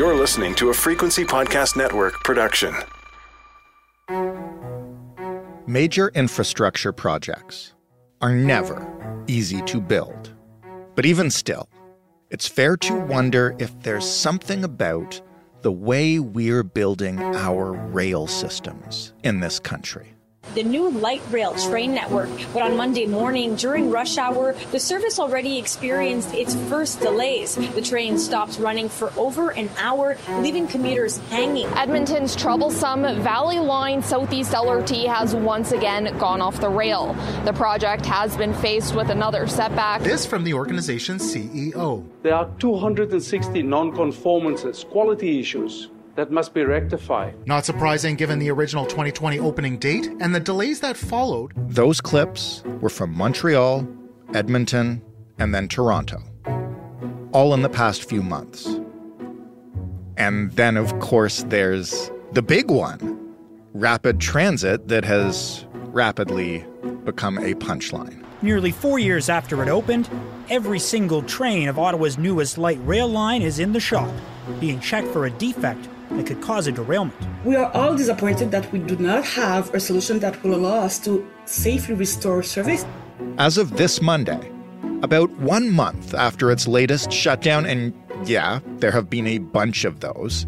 You're listening to a Frequency Podcast Network production. Major infrastructure projects are never easy to build. But even still, it's fair to wonder if there's something about the way we're building our rail systems in this country the new light rail train network. But on Monday morning, during rush hour, the service already experienced its first delays. The train stopped running for over an hour, leaving commuters hanging. Edmonton's troublesome Valley Line Southeast LRT has once again gone off the rail. The project has been faced with another setback. This from the organization's CEO. There are 260 non-conformances, quality issues that must be rectified. Not surprising given the original 2020 opening date and the delays that followed. Those clips were from Montreal, Edmonton, and then Toronto, all in the past few months. And then, of course, there's the big one rapid transit that has rapidly become a punchline. Nearly four years after it opened, every single train of Ottawa's newest light rail line is in the shop, being checked for a defect that could cause a derailment. We are all disappointed that we do not have a solution that will allow us to safely restore service. As of this Monday, about one month after its latest shutdown, and yeah, there have been a bunch of those,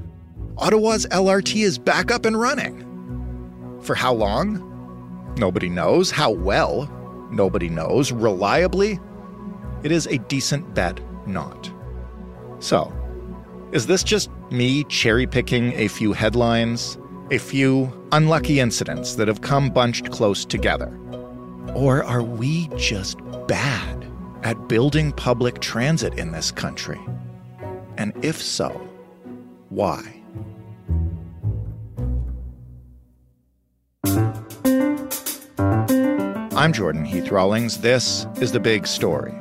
Ottawa's LRT is back up and running. For how long? Nobody knows. How well? Nobody knows. Reliably? It is a decent bet not. So, is this just me cherry picking a few headlines, a few unlucky incidents that have come bunched close together? Or are we just bad at building public transit in this country? And if so, why? I'm Jordan Heath Rawlings. This is The Big Story.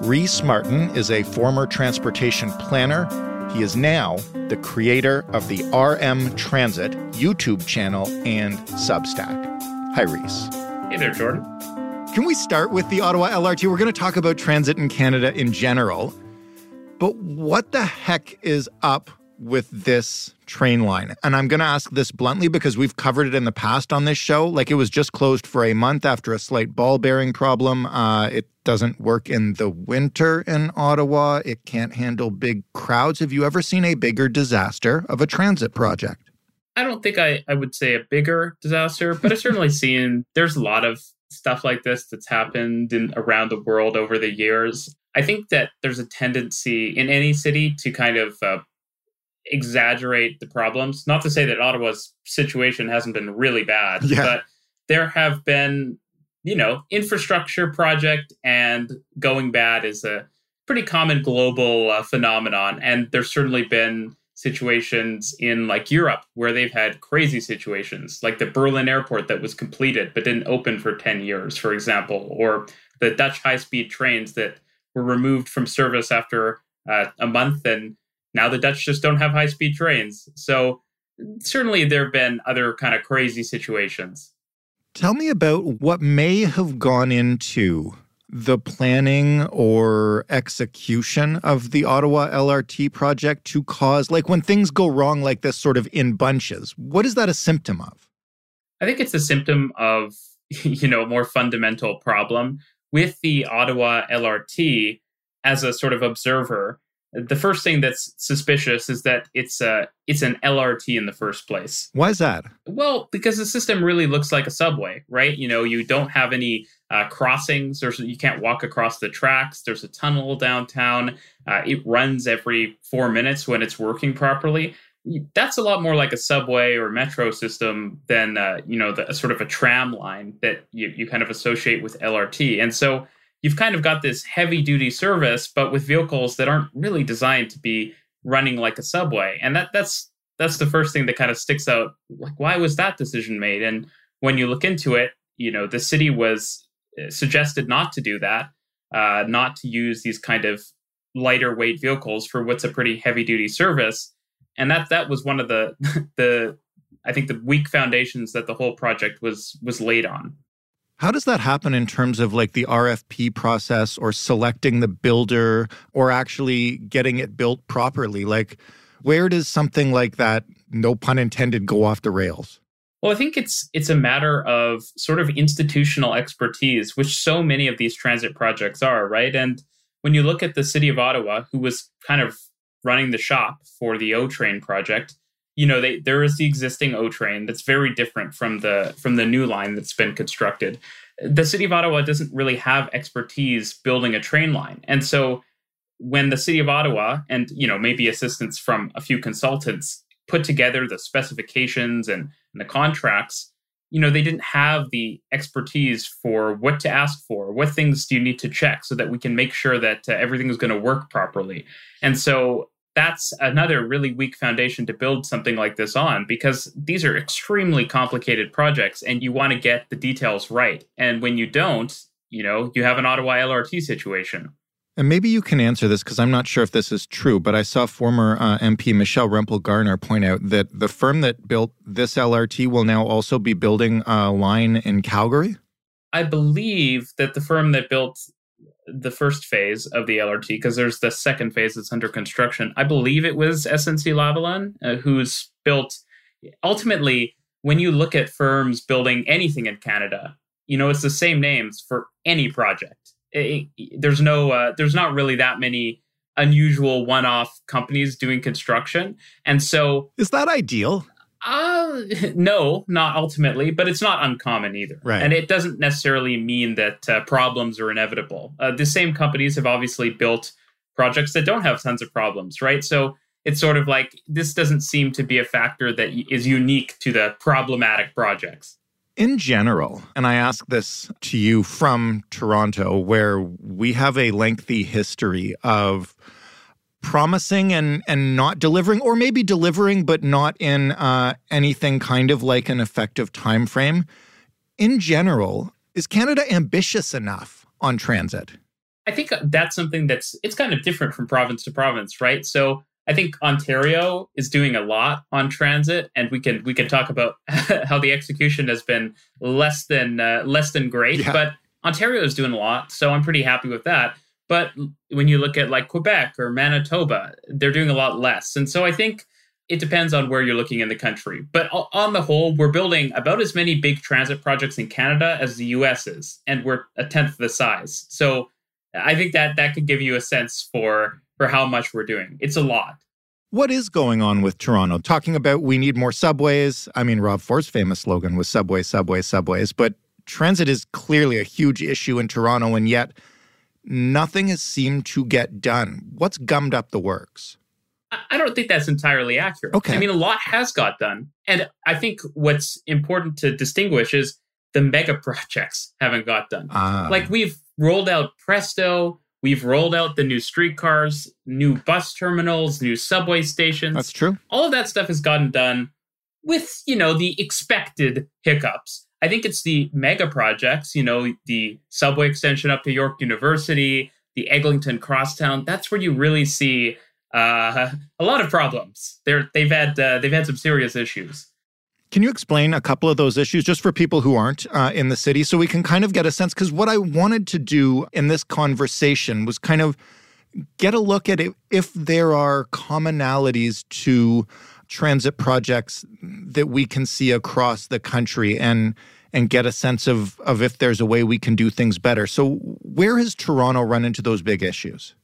Reece Martin is a former transportation planner he is now the creator of the RM Transit YouTube channel and Substack. Hi, Reece. Hey there, Jordan. Can we start with the Ottawa LRT? We're going to talk about transit in Canada in general. But what the heck is up with this train line? And I'm going to ask this bluntly because we've covered it in the past on this show. Like it was just closed for a month after a slight ball bearing problem. Uh, it doesn't work in the winter in Ottawa. It can't handle big crowds. Have you ever seen a bigger disaster of a transit project? I don't think I, I would say a bigger disaster, but I've certainly seen there's a lot of stuff like this that's happened in around the world over the years. I think that there's a tendency in any city to kind of uh, exaggerate the problems. Not to say that Ottawa's situation hasn't been really bad, yeah. but there have been, you know, infrastructure project and going bad is a pretty common global uh, phenomenon. And there's certainly been situations in like Europe where they've had crazy situations, like the Berlin airport that was completed but didn't open for 10 years, for example, or the Dutch high speed trains that were removed from service after uh, a month and now the Dutch just don't have high speed trains. So certainly there have been other kind of crazy situations. Tell me about what may have gone into the planning or execution of the Ottawa LRT project to cause, like when things go wrong like this, sort of in bunches. What is that a symptom of? I think it's a symptom of, you know, a more fundamental problem with the Ottawa LRT as a sort of observer the first thing that's suspicious is that it's a it's an LRT in the first place. Why is that? Well, because the system really looks like a subway, right? You know, you don't have any uh, crossings. There's you can't walk across the tracks. There's a tunnel downtown. Uh, it runs every four minutes when it's working properly. That's a lot more like a subway or metro system than uh, you know the sort of a tram line that you, you kind of associate with LRT. And so you've kind of got this heavy duty service, but with vehicles that aren't really designed to be running like a subway. And that that's that's the first thing that kind of sticks out. Like, why was that decision made? And when you look into it, you know, the city was uh, suggested not to do that, uh, not to use these kind of lighter weight vehicles for what's a pretty heavy duty service. And that that was one of the the I think the weak foundations that the whole project was was laid on. How does that happen in terms of like the RFP process or selecting the builder or actually getting it built properly? Like, where does something like that, no pun intended, go off the rails? Well, I think it's it's a matter of sort of institutional expertise, which so many of these transit projects are, right? And when you look at the city of Ottawa, who was kind of running the shop for the O train project, you know, they, there is the existing O train that's very different from the from the new line that's been constructed. The city of Ottawa doesn't really have expertise building a train line, and so when the city of Ottawa and you know maybe assistance from a few consultants put together the specifications and, and the contracts, you know, they didn't have the expertise for what to ask for, what things do you need to check so that we can make sure that uh, everything is going to work properly. And so that's another really weak foundation to build something like this on because these are extremely complicated projects and you want to get the details right. And when you don't, you know, you have an Ottawa LRT situation. And maybe you can answer this because I'm not sure if this is true, but I saw former uh, MP Michelle Rempel Garner point out that the firm that built this LRT will now also be building a line in Calgary. I believe that the firm that built the first phase of the LRT because there's the second phase that's under construction. I believe it was SNC Lavalin uh, who's built. Ultimately, when you look at firms building anything in Canada, you know it's the same names for any project. It, it, there's no, uh, there's not really that many unusual one-off companies doing construction, and so is that ideal? Uh, no, not ultimately, but it's not uncommon either. Right. And it doesn't necessarily mean that uh, problems are inevitable. Uh, the same companies have obviously built projects that don't have tons of problems, right? So it's sort of like this doesn't seem to be a factor that is unique to the problematic projects. In general, and I ask this to you from Toronto, where we have a lengthy history of promising and and not delivering or maybe delivering but not in uh, anything kind of like an effective time frame in general is canada ambitious enough on transit? I think that's something that's it's kind of different from province to province right? So i think ontario is doing a lot on transit and we can we can talk about how the execution has been less than uh, less than great Yeah. but ontario is doing a lot so i'm pretty happy with that but when you look at like Quebec or Manitoba, they're doing a lot less. And so I think it depends on where you're looking in the country. But on the whole, we're building about as many big transit projects in Canada as the US is, and we're a tenth the size. So I think that that could give you a sense for for how much we're doing. It's a lot. what is going on with toronto talking about we need more subways i mean rob ford's famous slogan was subway subway subways but transit is clearly a huge issue in toronto and yet nothing has seemed to get done what's gummed up the works I- don't think that's entirely accurate. Okay. I mean, a lot has got done. And I think what's important to distinguish is the mega projects haven't got done. Ah. like we've rolled out Presto, we've rolled out the new streetcars, new bus terminals, new subway stations. that's true All of that stuff has gotten done with, you know, the expected hiccups. I think it's the mega projects, you know, the subway extension up to York University, the Eglinton Crosstown. That's where you really see uh, a lot of problems. They're, they've had uh, they've had some serious issues. Can you explain a couple of those issues just for people who aren't uh, in the city so we can kind of get a sense? Because what I wanted to do in this conversation was kind of get a look at it if there are commonalities to transit projects that we can see across the country and and get a sense of of if there's a way we can do things better. So where has Toronto run into those big issues?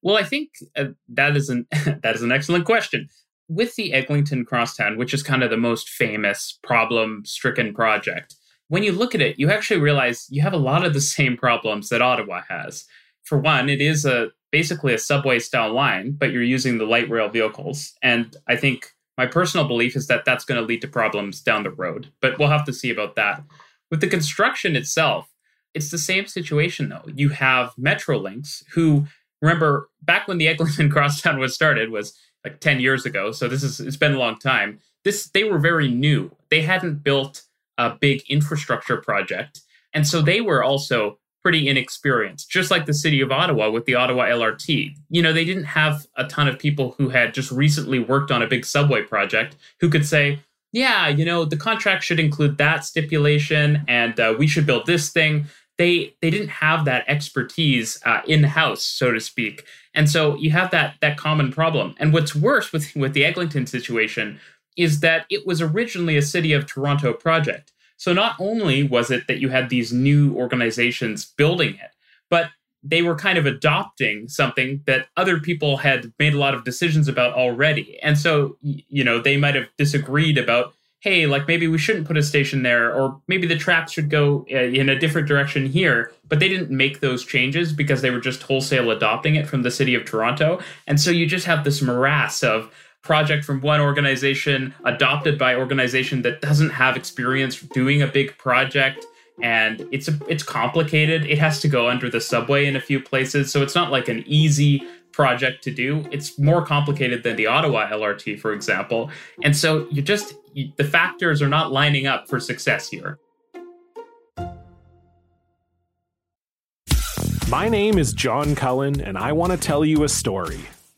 Well, I think uh, that is an that is an excellent question. With the Eglinton Crosstown, which is kind of the most famous problem-stricken project, when you look at it, you actually realize you have a lot of the same problems that Ottawa has. For one, it is a basically a subway-style line, but you're using the light rail vehicles, and I think my personal belief is that that's going to lead to problems down the road. But we'll have to see about that. With the construction itself, it's the same situation though. You have Metrolinx, who remember back when the Eglinton Crosstown was started was like 10 years ago. So this is it's been a long time. This they were very new. They hadn't built a big infrastructure project. And so they were also pretty inexperienced, just like the city of Ottawa with the Ottawa LRT. You know, they didn't have a ton of people who had just recently worked on a big subway project who could say, yeah, you know, the contract should include that stipulation and uh, we should build this thing. They they didn't have that expertise uh, in house, so to speak, and so you have that that common problem. And what's worse with with the Eglinton situation is that it was originally a City of Toronto project. So not only was it that you had these new organizations building it, but they were kind of adopting something that other people had made a lot of decisions about already. And so, you know, they might have disagreed about, hey, like maybe we shouldn't put a station there, or maybe the tracks should go uh, in a different direction here. But they didn't make those changes because they were just wholesale adopting it from the city of Toronto. And so you just have this morass of, project from one organization adopted by organization that doesn't have experience doing a big project. And it's a, it's complicated. It has to go under the subway in a few places. So it's not like an easy project to do. It's more complicated than the ottawa lrt for example. And so you just you, the factors are not lining up for success here. My name is john cullen and i want to tell you a story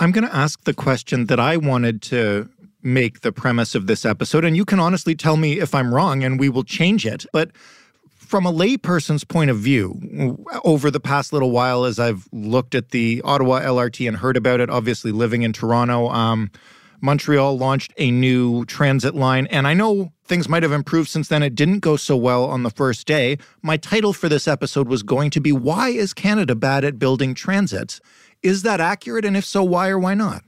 I'm going to ask the question that I wanted to make the premise of this episode, and you can honestly tell me if I'm wrong and we will change it. But from a layperson's point of view, over the past little while, as I've looked at the Ottawa LRT and heard about it, obviously living in Toronto, um, Montreal launched a new transit line, and I know things might have improved since then. It didn't go so well on the first day. My title for this episode was going to be Why is Canada Bad at Building Transit? Is that accurate? And if so, why or why not?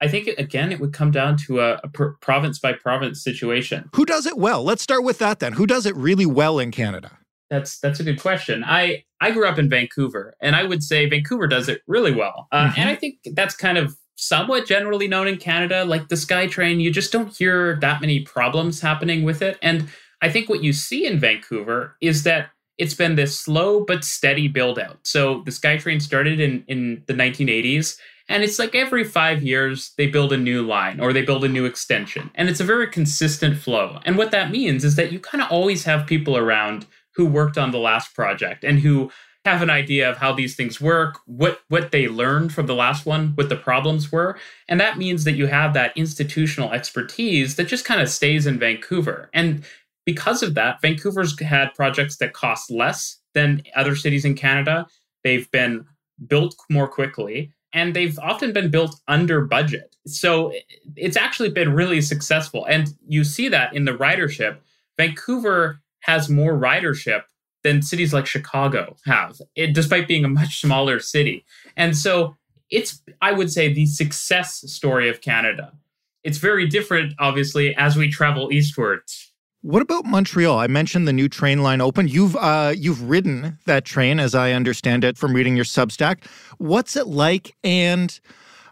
I think again, it would come down to a, a province by province situation. Who does it well? Let's start with that then. Who does it really well in Canada? That's that's a good question. I I grew up in Vancouver, and I would say Vancouver does it really well. Uh, mm-hmm. And I think that's kind of somewhat generally known in Canada. Like the SkyTrain, you just don't hear that many problems happening with it. And I think what you see in Vancouver is that it's been this slow but steady build out. So the SkyTrain started in, in the 1980s, and it's like every five years they build a new line or they build a new extension. And it's a very consistent flow. And what that means is that you kind of always have people around who worked on the last project and who have an idea of how these things work, what what they learned from the last one, what the problems were, and that means that you have that institutional expertise that just kind of stays in Vancouver. And because of that, Vancouver's had projects that cost less than other cities in Canada. They've been built more quickly and they've often been built under budget. So it's actually been really successful. And you see that in the ridership. Vancouver has more ridership than cities like Chicago have, it, despite being a much smaller city. And so it's, I would say, the success story of Canada. It's very different, obviously, as we travel eastwards what about Montreal? I mentioned the new train line open. You've uh, you've ridden that train, as I understand it from reading your Substack. What's it like, and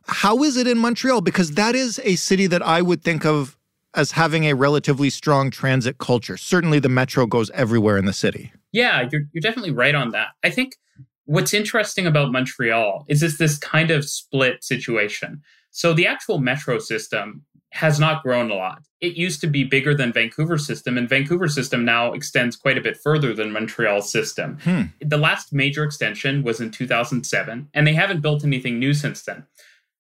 how is it in Montreal? Because that is a city that I would think of as having a relatively strong transit culture. Certainly, the metro goes everywhere in the city. Yeah, you're you're definitely right on that. I think what's interesting about Montreal is it's this kind of split situation. So the actual metro system has not grown a lot. It used to be bigger than Vancouver system, and Vancouver system now extends quite a bit further than Montreal system. Hmm. The last major extension was in 2007, and they haven't built anything new since then.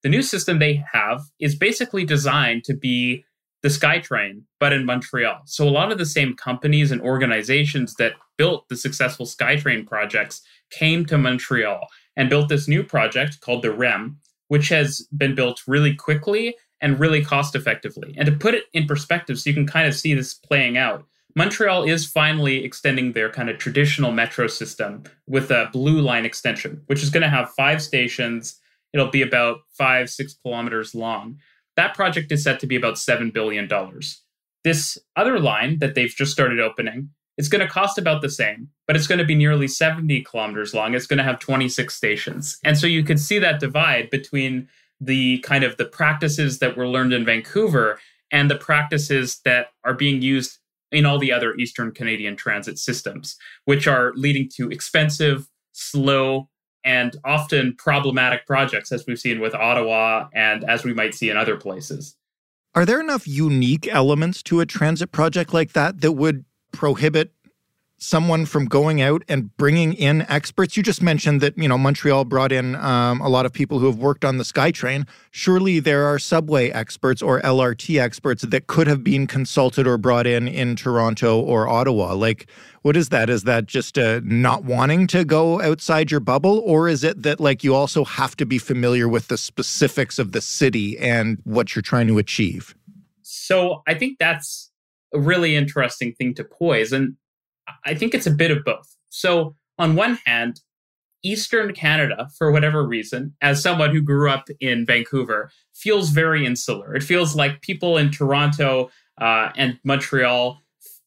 The new system they have is basically designed to be the SkyTrain, but in Montreal. So a lot of the same companies and organizations that built the successful SkyTrain projects came to Montreal and built this new project called the REM, which has been built really quickly and really cost effectively. And to put it in perspective, so you can kind of see this playing out, Montreal is finally extending their kind of traditional metro system with a blue line extension, which is going to have five stations. It'll be about five, six kilometers long. That project is set to be about $7 billion. This other line that they've just started opening, it's going to cost about the same, but it's going to be nearly 70 kilometers long. It's going to have 26 stations. And so you can see that divide between the kind of the practices that were learned in Vancouver and the practices that are being used in all the other Eastern Canadian transit systems, which are leading to expensive, slow, and often problematic projects, as we've seen with Ottawa and as we might see in other places. Are there enough unique elements to a transit project like that that would prohibit someone from going out and bringing in experts? You just mentioned that you know Montreal brought in um, a lot of people who have worked on the SkyTrain. Surely there are subway experts or LRT experts that could have been consulted or brought in in Toronto or Ottawa. Like, what is that? Is that just uh, not wanting to go outside your bubble, or is it that like you also have to be familiar with the specifics of the city and what you're trying to achieve? So I think that's a really interesting thing to poise. And I think it's a bit of both. So, on one hand, Eastern Canada, for whatever reason, as someone who grew up in Vancouver, feels very insular. It feels like people in Toronto uh, and Montreal,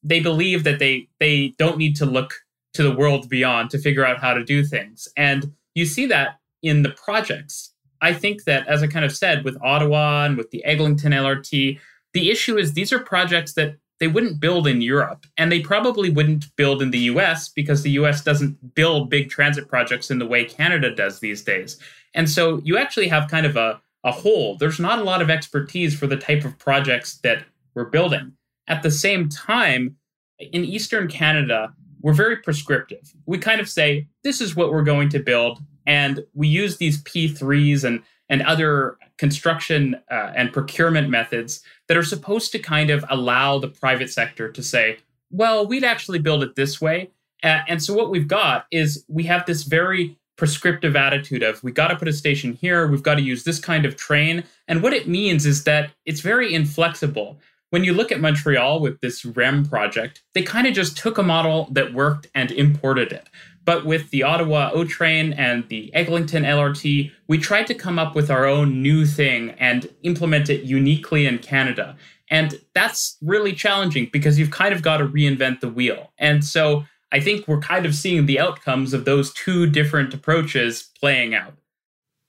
they believe that they they don't need to look to the world beyond to figure out how to do things, and you see that in the projects. I think that, as I kind of said, with Ottawa and with the Eglinton LRT, the issue is these are projects that they wouldn't build in Europe and they probably wouldn't build in the US because the US doesn't build big transit projects in the way Canada does these days. And so you actually have kind of a, a hole. There's not a lot of expertise for the type of projects that we're building. At the same time, in Eastern Canada, we're very prescriptive. We kind of say, this is what we're going to build. And we use these P3s and, and other construction uh, and procurement methods that are supposed to kind of allow the private sector to say, well, we'd actually build it this way. Uh, and so what we've got is we have this very prescriptive attitude of we got to put a station here, we've got to use this kind of train. And what it means is that it's very inflexible. When you look at Montreal with this REM project, they kind of just took a model that worked and imported it. But with the Ottawa O train and the Eglinton LRT, we tried to come up with our own new thing and implement it uniquely in Canada. And that's really challenging because you've kind of got to reinvent the wheel. And so I think we're kind of seeing the outcomes of those two different approaches playing out.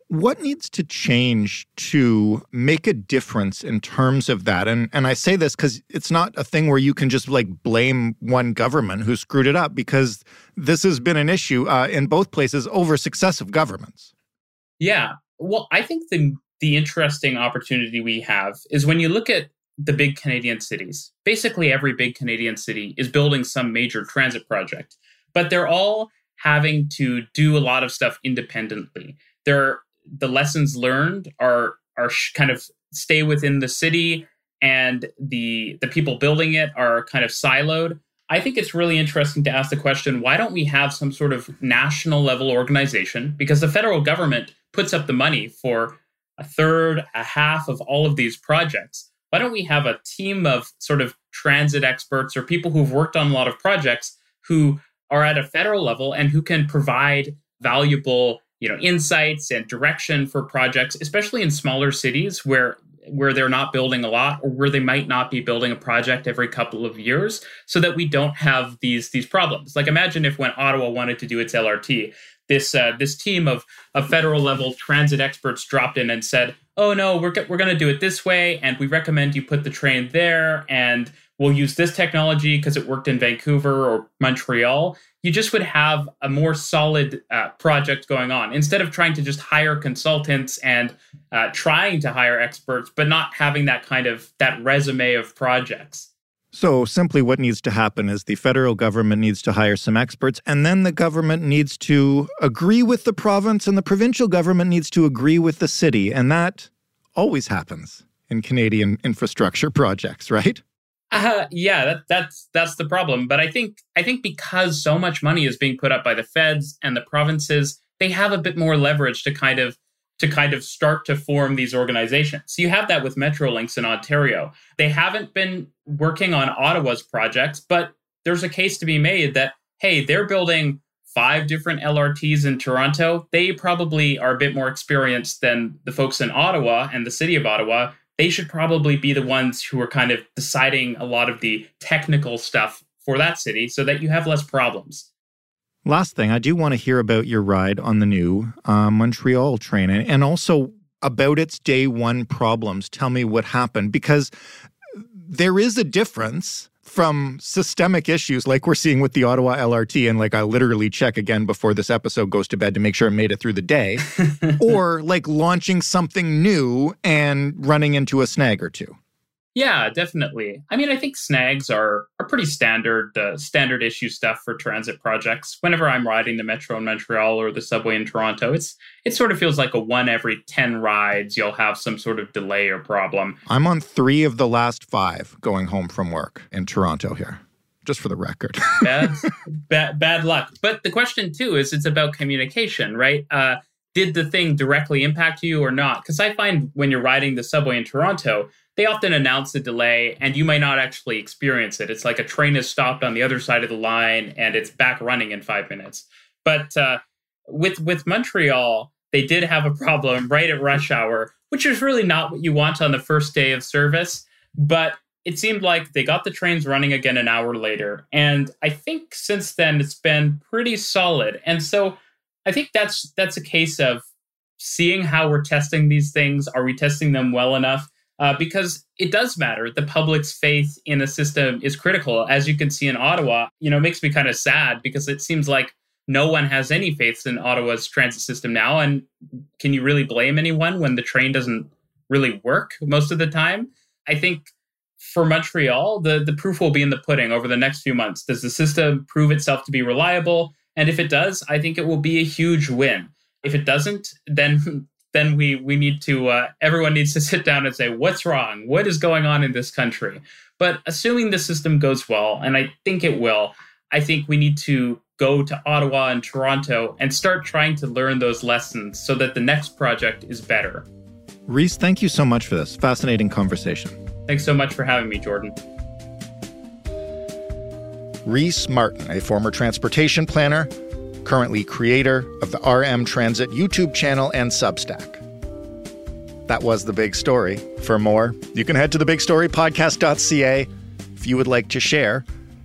What needs to change to make a difference in terms of that? And and I say this because it's not a thing where you can just like blame one government who screwed it up because this has been an issue uh, in both places over successive governments. Yeah, well, I think the the interesting opportunity we have is when you look at the big Canadian cities. Basically, every big Canadian city is building some major transit project, but they're all having to do a lot of stuff independently. They're the lessons learned are are kind of stay within the city and the the people building it are kind of siloed. I think it's really interesting to ask the question why don't we have some sort of national level organization? Because the federal government puts up the money for a third a half of all of these projects. Why don't we have a team of sort of transit experts or people who've worked on a lot of projects who are at a federal level and who can provide valuable you know insights and direction for projects especially in smaller cities where where they're not building a lot or where they might not be building a project every couple of years so that we don't have these these problems. Like imagine if when ottawa wanted to do its lrt this uh, this team of, of federal level transit experts dropped in and said oh no we're, we're going to do it this way and we recommend you put the train there and we'll use this technology because it worked in vancouver or montreal you just would have a more solid uh, project going on. Instead of trying to just hire consultants and uh, trying to hire experts but not having that kind of that resume of projects. So simply what needs to happen is the federal government needs to hire some experts and then the government needs to agree with the province and the provincial government needs to agree with the city and that always happens in canadian infrastructure projects right uh, yeah, that, that's that's the problem. But I think I think because so much money is being put up by the feds and the provinces, they have a bit more leverage to kind of to kind of start to form these organizations. So you have that with Metrolinx in Ontario. They haven't been working on Ottawa's projects, but there's a case to be made that hey, they're building five different LRTs in Toronto. They probably are a bit more experienced than the folks in Ottawa and the city of Ottawa they should probably be the ones who are kind of deciding a lot of the technical stuff for that city so that you have less problems. Last thing, I do want to hear about your ride on the new uh, Montreal train and also about its day one problems. Tell me what happened because there is a difference from systemic issues like we're seeing with the Ottawa LRT. And like I literally check again before this episode goes to bed to make sure it made it through the day, or like launching something new and running into a snag or two. Yeah, definitely. I mean, I think snags are are pretty standard uh, standard issue stuff for transit projects. Whenever I'm riding the metro in Montreal or the subway in Toronto, it's it sort of feels like a one every 10 rides you'll have some sort of delay or problem. I'm on 3 of the last 5 going home from work in Toronto here. Just for the record. bad, bad bad luck. But the question too is it's about communication, right? Uh did the thing directly impact you or not? Because I find when you're riding the subway in Toronto, they often announce a delay and you might not actually experience it. It's like a train is stopped on the other side of the line and it's back running in five minutes. But uh, with with Montreal, they did have a problem right at rush hour, which is really not what you want on the first day of service. But it seemed like they got the trains running again an hour later. And I think since then it's been pretty solid. And so I think that's that's a case of seeing how we're testing these things. Are we testing them well enough? Uh, because it does matter. The public's faith in a system is critical. As you can see in Ottawa, you know, it makes me kind of sad because it seems like no one has any faith in Ottawa's transit system now. And can you really blame anyone when the train doesn't really work most of the time? I think for Montreal, the, the proof will be in the pudding over the next few months. Does the system prove itself to be reliable? And if it does, I think it will be a huge win. If it doesn't, then then we we need to uh, everyone needs to sit down and say what's wrong? What is going on in this country? But assuming the system goes well and i think it will i think we need to go to ottawa and toronto and start trying to learn those lessons so that the next project is better. Reece thank you so much for this fascinating conversation. Thanks so much for having me jordan. Reece martin a former transportation planner currently creator of the RM Transit YouTube channel and Substack. That was the big story. For more, you can head to thebigstorypodcast.ca if you would like to share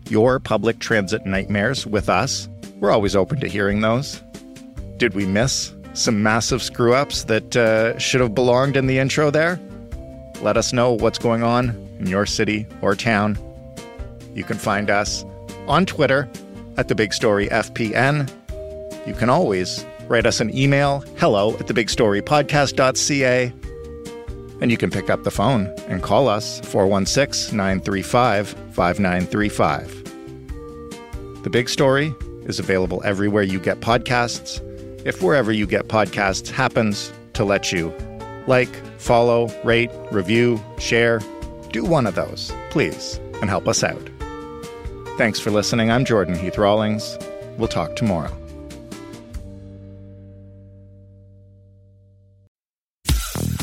your public transit nightmares with us. We're always open to hearing those. Did we miss some massive screw ups that uh, should have belonged in the intro there? Let us know what's going on in your city or town. You can find us on Twitter at the Big Story FPN you can always write us an email hello at thebigstorypodcast.ca. And you can pick up the phone and call us 416 935 5935. The Big Story is available everywhere you get podcasts. If wherever you get podcasts happens to let you like, follow, rate, review, share, do one of those, please, and help us out. Thanks for listening. I'm Jordan Heath Rawlings. We'll talk tomorrow.